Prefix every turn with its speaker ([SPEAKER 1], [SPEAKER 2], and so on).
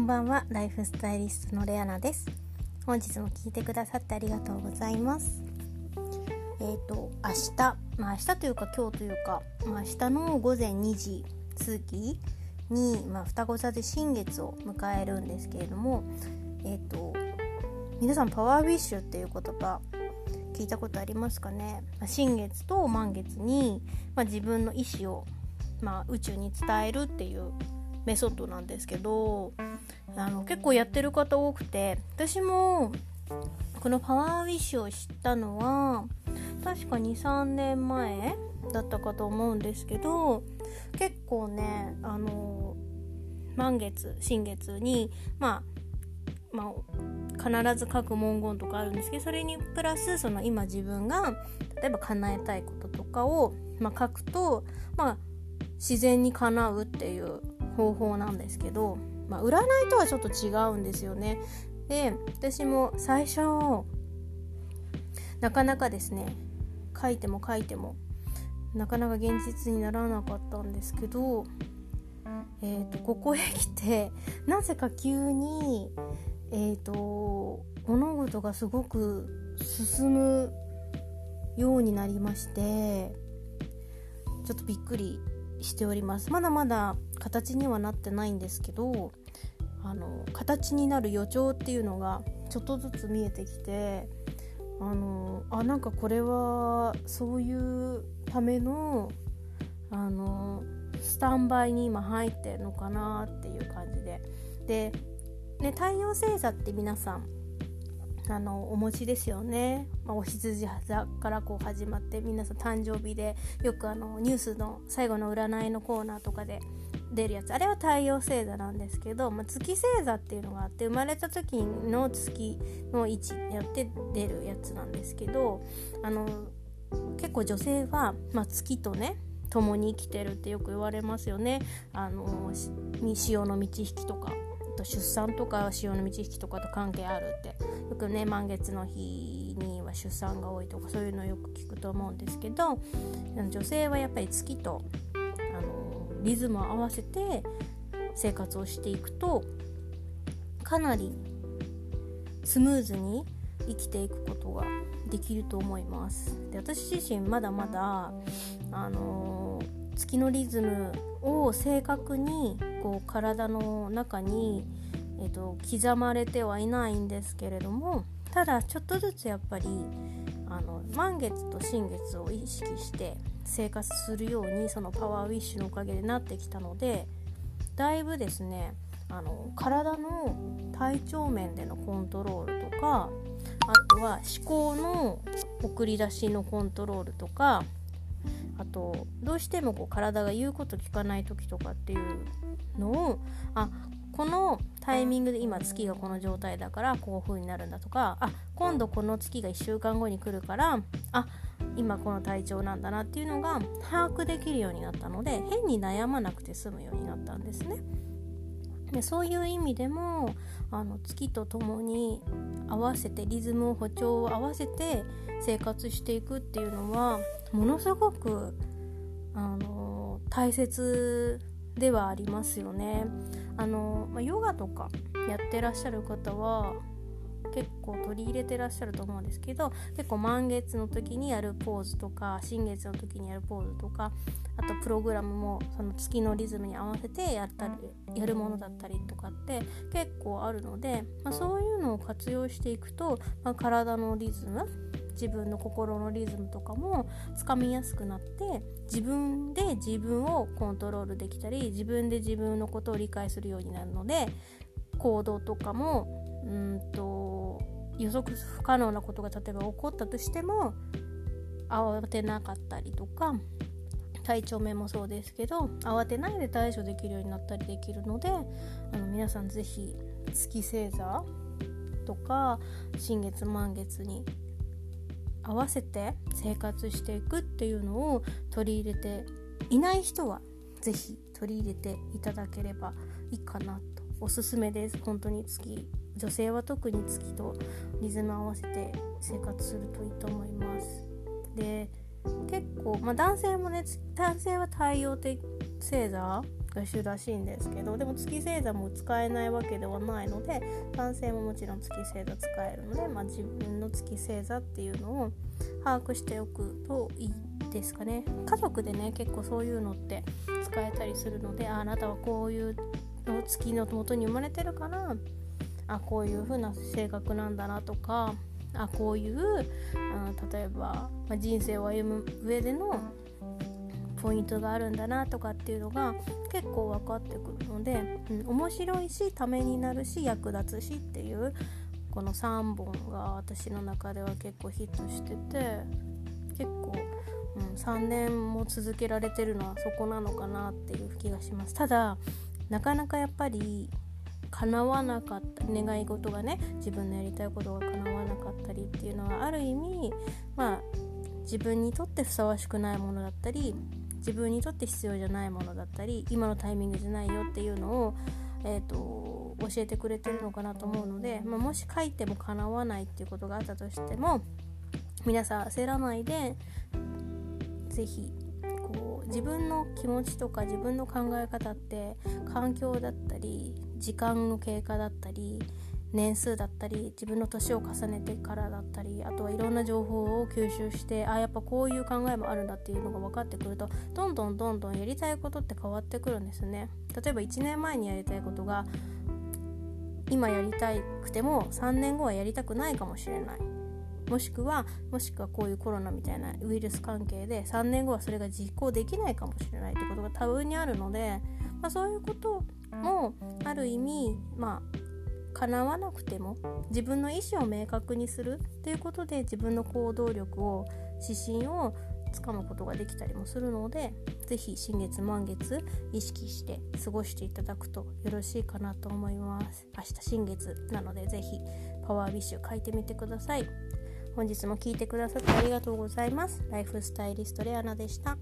[SPEAKER 1] んばんは。ライフスタイリストのレアナです。本日も聞いてくださってありがとうございます。えっ、ー、と明日。まあ明日というか今日というか、まあ、明日の午前2時過ぎに、まあ、双子座で新月を迎えるんですけれどもえっ、ー、と皆さんパワーウィッシュっていう言葉聞いたことありますかね、まあ、新月と満月に、まあ、自分の意思を、まあ、宇宙に伝えるっていうメソッドなんですけどあの結構やってる方多くて私もこのパワーウィッシュを知ったのは確か23年前だったかと思うんですけど結構ねあの満月新月にまあまあ必ず書く文言とかあるんですけどそれにプラスその今自分が例えば叶えたいこととかを、まあ、書くと、まあ、自然に叶うっていう方法なんですけど、まあ、占いとはちょっと違うんですよね。で私も最初なかなかですね書いても書いてもなかなか現実にならなかったんですけど、えーと、ここへ来てなぜか急に、えーと物事がすごく進むようになりましてちょっとびっくりしておりますまだまだ形にはなってないんですけどあの形になる予兆っていうのがちょっとずつ見えてきてあのあなんかこれはそういうためのあのスタンバイに今入ってるのかなっていう感じで。で、ね、太陽星座って皆さんあのお持ちですよね、まあ、お羊座からこう始まって皆さん誕生日でよくあのニュースの最後の占いのコーナーとかで出るやつ。あれは太陽星座なんですけど、まあ、月星座っていうのがあって生まれた時の月の位置によって出るやつなんですけどあの結構女性は、まあ、月とね共に生きてるってよく言われますよね。あの潮の満ち引きとか。と出産とか潮の満ち引きとかと関係あるって。よくね満月の日には出産が多いとかそういうのよく聞くと思うんですけど女性はやっぱり月とあのリズムを合わせて生活をしていくとかなりスムーズに生きていくことができると思います。で私自身まだまだあの月のリズムを正確にこう体の中に、えーと、刻まれてはいないんですけれどもただちょっとずつやっぱりあの満月と新月を意識して生活するようにそのパワーウィッシュのおかげでなってきたのでだいぶですねあの体の体調面でのコントロールとかあとは思考の送り出しのコントロールとかあとどうしてもこう体が言うこと聞かない時とかっていうのをあこのタイミングで今月がこの状態だからこういう風になるんだとかあ今度この月が1週間後に来るからあ今この体調なんだなっていうのが把握できるようになったので変に悩まなくて済むようになったんですね。でそういう意味でもあの月とともに合わせてリズムを歩調を合わせて生活していくっていうのはものすごくあの大切ではありますよね。あのま、ヨガとかやってらっしゃる方は結構取り入れてらっしゃると思うんですけど結構満月の時にやるポーズとか新月の時にやるポーズとかあとプログラムもその月のリズムに合わせてやったりやるものだったりとかって結構あるので、まあ、そういうのを活用していくと、まあ、体のリズム自分の心のリズムとかもつかみやすくなって自分で自分をコントロールできたり自分で自分のことを理解するようになるので行動とかもうんと予測不可能なことが例えば起こったとしても慌てなかったりとか体調面もそうですけど慌てないで対処できるようになったりできるのであの皆さん是非月星座とか新月満月に合わせて生活していくっていうのを取り入れていない人は是非取り入れていただければいいかなと。おすすめです。本当に月女性は特に月とリズム合わせて生活するといいと思います。で結構、まあ、男性もね男性は太陽的星座が主らしいんですけどでも月星座も使えないわけではないので男性ももちろん月星座使えるので、まあ、自分の月星座っていうのを把握しておくといいですかね。家族でね結構そういうのって使えたりするのであなたはこういう月の元に生まれてるからあこういう風な性格なんだなとかあこういう、うん、例えば、まあ、人生を歩む上でのポイントがあるんだなとかっていうのが結構分かってくるので、うん、面白いしためになるし役立つしっていうこの3本が私の中では結構ヒットしてて結構、うん、3年も続けられてるのはそこなのかなっていう気がします。ただなかなかやっぱり叶わなかった願い事がね自分のやりたいことが叶わなかったりっていうのはある意味まあ自分にとってふさわしくないものだったり自分にとって必要じゃないものだったり今のタイミングじゃないよっていうのを、えーと、教えてくれてるのかなと思うので、まあ、もし書いても叶わないっていうことがあったとしても皆さん焦らないで是非こう自分の気持ちとか自分の考え方って環境だったり時間の経過だったり年数だったり自分の年を重ねてからだったりあとはいろんな情報を吸収してあやっぱこういう考えもあるんだっていうのが分かってくるとどんどんどんどんやりたいことって変わってくるんですね。例えば1年前にやりたいことが今やりたくても3年後はやりたくないかもしれない。もしくはもしくはこういうコロナみたいなウイルス関係で3年後はそれが実行できないかもしれないってことが多分にあるので、まあ、そういうこともある意味まあ叶わなくても自分の意思を明確にするということで自分の行動力を指針をつかむことができたりもするので是非新月満月意識して過ごしていただくとよろしいかなと思います。明日新月なので是非パワービッシュ書いてみてください。本日も聴いてくださってありがとうございます。ライフスタイリストレアナでした。